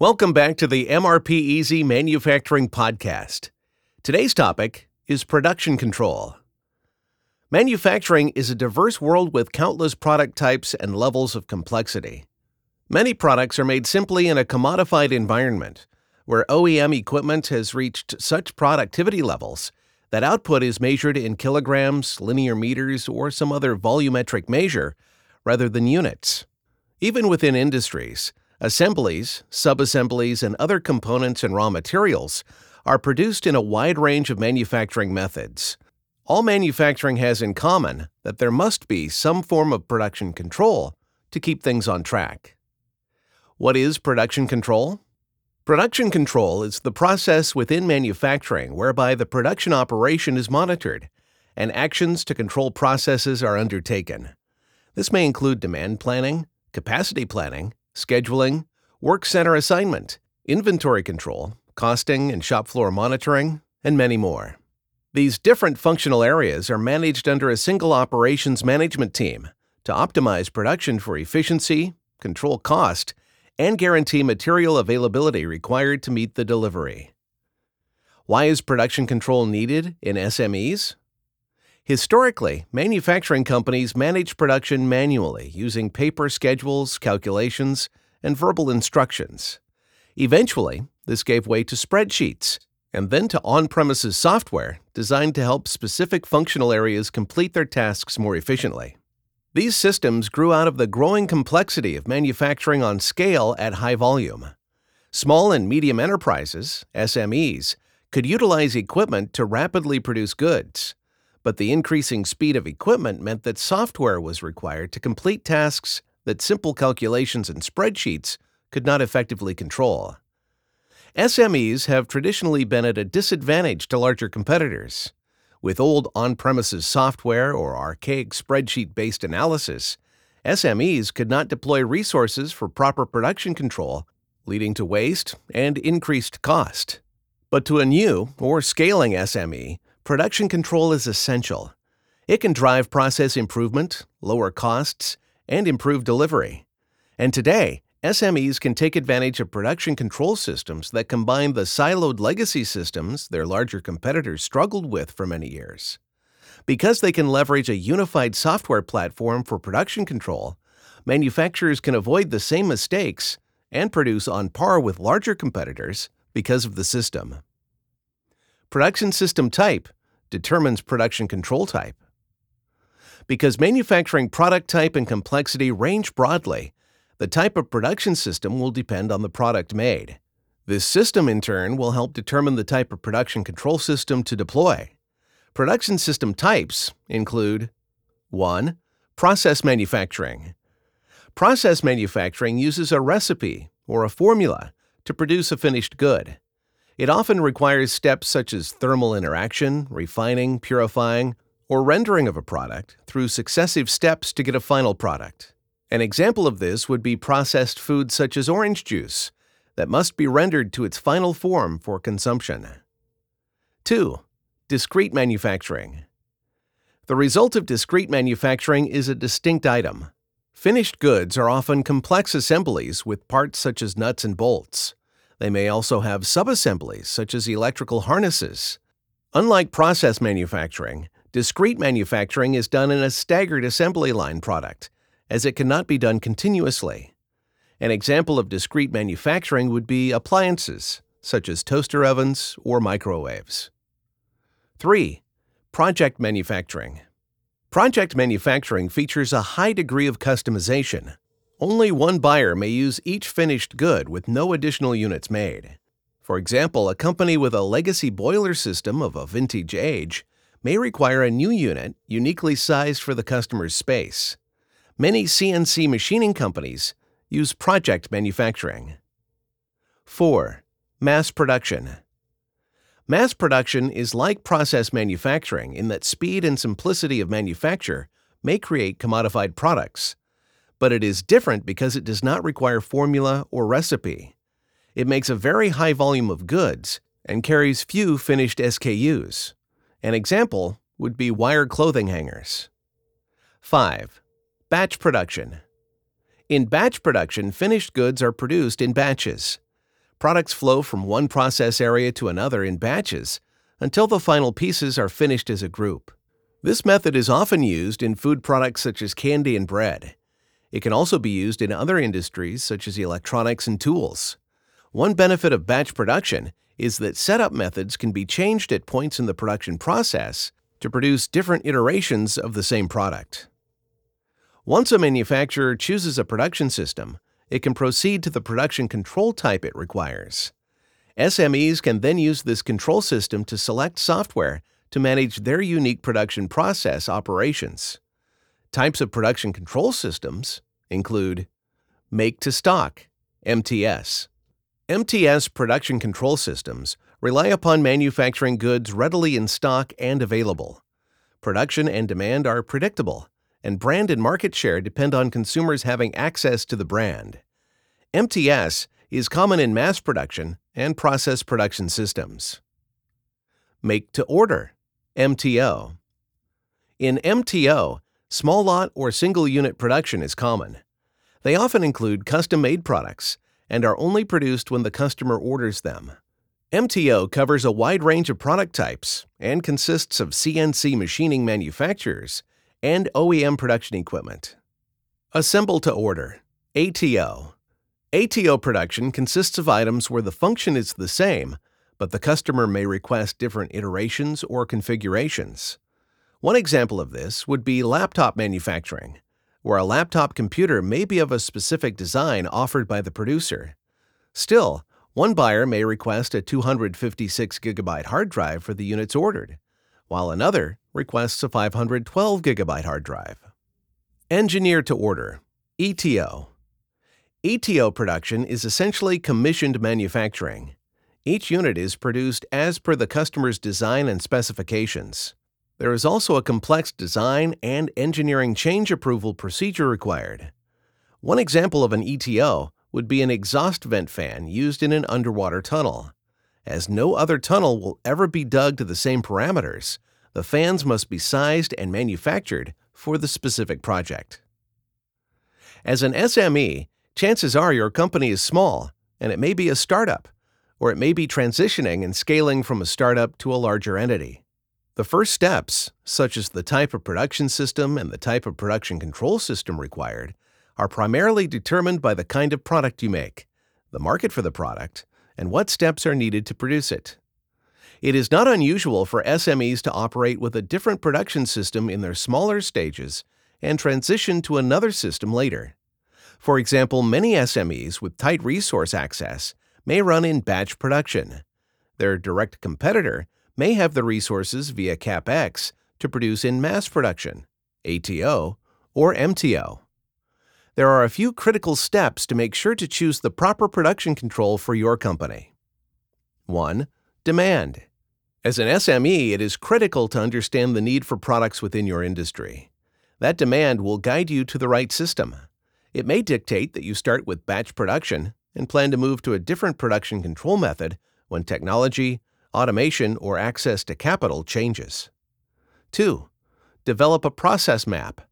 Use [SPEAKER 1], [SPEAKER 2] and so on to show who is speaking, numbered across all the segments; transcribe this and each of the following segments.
[SPEAKER 1] Welcome back to the MRPeasy Manufacturing Podcast. Today's topic is production control. Manufacturing is a diverse world with countless product types and levels of complexity. Many products are made simply in a commodified environment, where OEM equipment has reached such productivity levels that output is measured in kilograms, linear meters, or some other volumetric measure rather than units. Even within industries, assemblies, subassemblies, and other components and raw materials are produced in a wide range of manufacturing methods. All manufacturing has in common that there must be some form of production control to keep things on track. What is production control? Production control is the process within manufacturing whereby the production operation is monitored and actions to control processes are undertaken. This may include demand planning, capacity planning, scheduling, work center assignment, inventory control, costing and shop floor monitoring, and many more. These different functional areas are managed under a single operations management team to optimize production for efficiency, control cost, and guarantee material availability required to meet the delivery. Why is production control needed in SMEs? Historically, manufacturing companies managed production manually using paper schedules, calculations, and verbal instructions. Eventually, this gave way to spreadsheets and then to on premises software designed to help specific functional areas complete their tasks more efficiently. These systems grew out of the growing complexity of manufacturing on scale at high volume. Small and medium enterprises, SMEs, could utilize equipment to rapidly produce goods but the increasing speed of equipment meant that software was required to complete tasks that simple calculations and spreadsheets could not effectively control. SMEs have traditionally been at a disadvantage to larger competitors. With old on premises software or archaic spreadsheet based analysis, SMEs could not deploy resources for proper production control, leading to waste and increased cost. But to a new or scaling SME, Production control is essential. It can drive process improvement, lower costs, and improve delivery. And today, SMEs can take advantage of production control systems that combine the siloed legacy systems their larger competitors struggled with for many years. Because they can leverage a unified software platform for production control, manufacturers can avoid the same mistakes and produce on par with larger competitors because of the system. Production system type determines production control type. Because manufacturing product type and complexity range broadly, the type of production system will depend on the product made. This system, in turn, will help determine the type of production control system to deploy. Production system types include 1. Process manufacturing. Process manufacturing uses a recipe or a formula to produce a finished good. It often requires steps such as thermal interaction, refining, purifying, or rendering of a product through successive steps to get a final product. An example of this would be processed foods such as orange juice that must be rendered to its final form for consumption. 2. Discrete manufacturing. The result of discrete manufacturing is a distinct item. Finished goods are often complex assemblies with parts such as nuts and bolts. They may also have subassemblies, such as electrical harnesses. Unlike process manufacturing, discrete manufacturing is done in a staggered assembly line product, as it cannot be done continuously. An example of discrete manufacturing would be appliances, such as toaster ovens or microwaves. 3. Project manufacturing. Project manufacturing features a high degree of customization, only one buyer may use each finished good with no additional units made. For example, a company with a legacy boiler system of a vintage age may require a new unit uniquely sized for the customer's space. Many CNC machining companies use project manufacturing. 4. Mass production. Mass production is like process manufacturing in that speed and simplicity of manufacture may create commodified products but it is different because it does not require formula or recipe. It makes a very high volume of goods and carries few finished SKUs. An example would be wire clothing hangers. 5. Batch production. In batch production, finished goods are produced in batches. Products flow from one process area to another in batches until the final pieces are finished as a group. This method is often used in food products such as candy and bread. It can also be used in other industries such as electronics and tools. One benefit of batch production is that setup methods can be changed at points in the production process to produce different iterations of the same product. Once a manufacturer chooses a production system, it can proceed to the production control type it requires. SMEs can then use this control system to select software to manage their unique production process operations. Types of production control systems include Make to Stock, MTS. MTS production control systems rely upon manufacturing goods readily in stock and available. Production and demand are predictable, and brand and market share depend on consumers having access to the brand. MTS is common in mass production and process production systems. Make to order, MTO. In MTO, Small lot or single unit production is common. They often include custom made products and are only produced when the customer orders them. MTO covers a wide range of product types and consists of CNC machining manufacturers and OEM production equipment. Assemble to order, ATO. ATO production consists of items where the function is the same, but the customer may request different iterations or configurations. One example of this would be laptop manufacturing, where a laptop computer may be of a specific design offered by the producer. Still, one buyer may request a 256 gigabyte hard drive for the units ordered, while another requests a 512 gigabyte hard drive. Engineer to order, ETO. ETO production is essentially commissioned manufacturing. Each unit is produced as per the customer's design and specifications. There is also a complex design and engineering change approval procedure required. One example of an ETO would be an exhaust vent fan used in an underwater tunnel. As no other tunnel will ever be dug to the same parameters, the fans must be sized and manufactured for the specific project. As an SME, chances are your company is small and it may be a startup, or it may be transitioning and scaling from a startup to a larger entity. The first steps, such as the type of production system and the type of production control system required, are primarily determined by the kind of product you make, the market for the product, and what steps are needed to produce it. It is not unusual for SMEs to operate with a different production system in their smaller stages and transition to another system later. For example, many SMEs with tight resource access may run in batch production. Their direct competitor may have the resources via CapEx to produce in mass production, ATO, or MTO. There are a few critical steps to make sure to choose the proper production control for your company. 1. Demand. As an SME, it is critical to understand the need for products within your industry. That demand will guide you to the right system. It may dictate that you start with batch production and plan to move to a different production control method when technology, automation, or access to capital changes. 2. Develop a process map.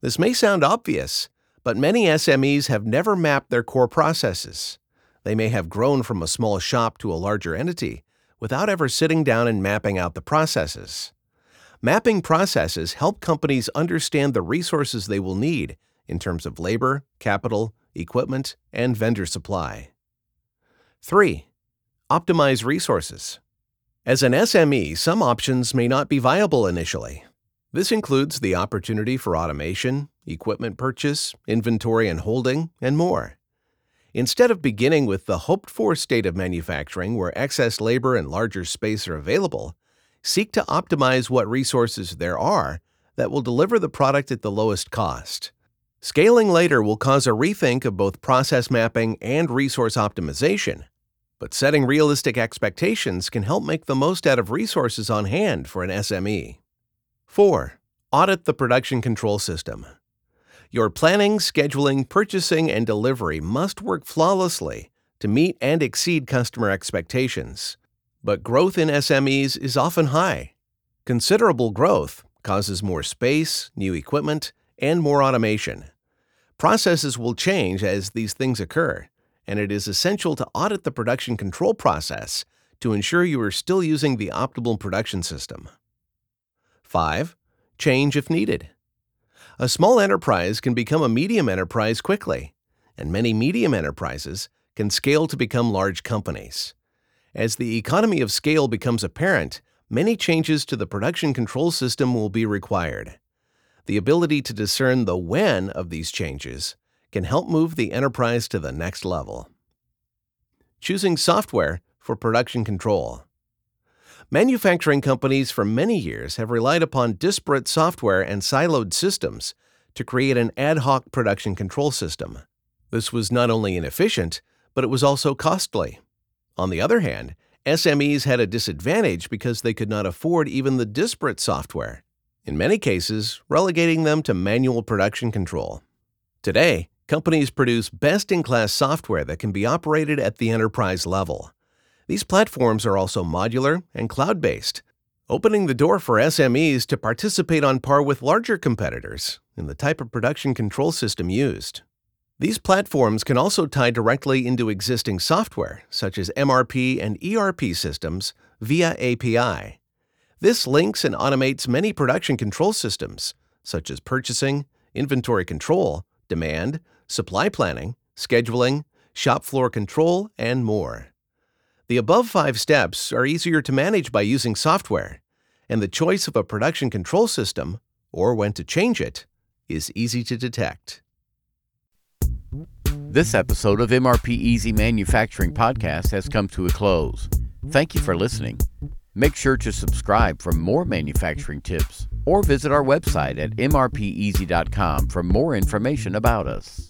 [SPEAKER 1] This may sound obvious, but many SMEs have never mapped their core processes. They may have grown from a small shop to a larger entity without ever sitting down and mapping out the processes. Mapping processes help companies understand the resources they will need in terms of labor, capital, equipment, and vendor supply. 3. Optimize resources. As an SME, some options may not be viable initially. This includes the opportunity for automation, equipment purchase, inventory and holding, and more. Instead of beginning with the hoped for state of manufacturing where excess labor and larger space are available, seek to optimize what resources there are that will deliver the product at the lowest cost. Scaling later will cause a rethink of both process mapping and resource optimization, but setting realistic expectations can help make the most out of resources on hand for an SME. 4. Audit the production control system. Your planning, scheduling, purchasing, and delivery must work flawlessly to meet and exceed customer expectations. But growth in SMEs is often high. Considerable growth causes more space, new equipment, and more automation. Processes will change as these things occur, and it is essential to audit the production control process to ensure you are still using the optimal production system. 5. Change if needed. A small enterprise can become a medium enterprise quickly, and many medium enterprises can scale to become large companies. As the economy of scale becomes apparent, many changes to the production control system will be required. The ability to discern the when of these changes can help move the enterprise to the next level. Choosing software for production control. Manufacturing companies for many years have relied upon disparate software and siloed systems to create an ad hoc production control system. This was not only inefficient, but it was also costly. On the other hand, SMEs had a disadvantage because they could not afford even the disparate software, in many cases, relegating them to manual production control. Today, companies produce best in class software that can be operated at the enterprise level. These platforms are also modular and cloud based, opening the door for SMEs to participate on par with larger competitors in the type of production control system used. These platforms can also tie directly into existing software, such as MRP and ERP systems, via API. This links and automates many production control systems, such as purchasing, inventory control, demand, supply planning, scheduling, shop floor control, and more. The above five steps are easier to manage by using software, and the choice of a production control system, or when to change it, is easy to detect.
[SPEAKER 2] This episode of MRPeasy Manufacturing Podcast has come to a close. Thank you for listening. Make sure to subscribe for more manufacturing tips or visit our website at mrpeasy.com for more information about us.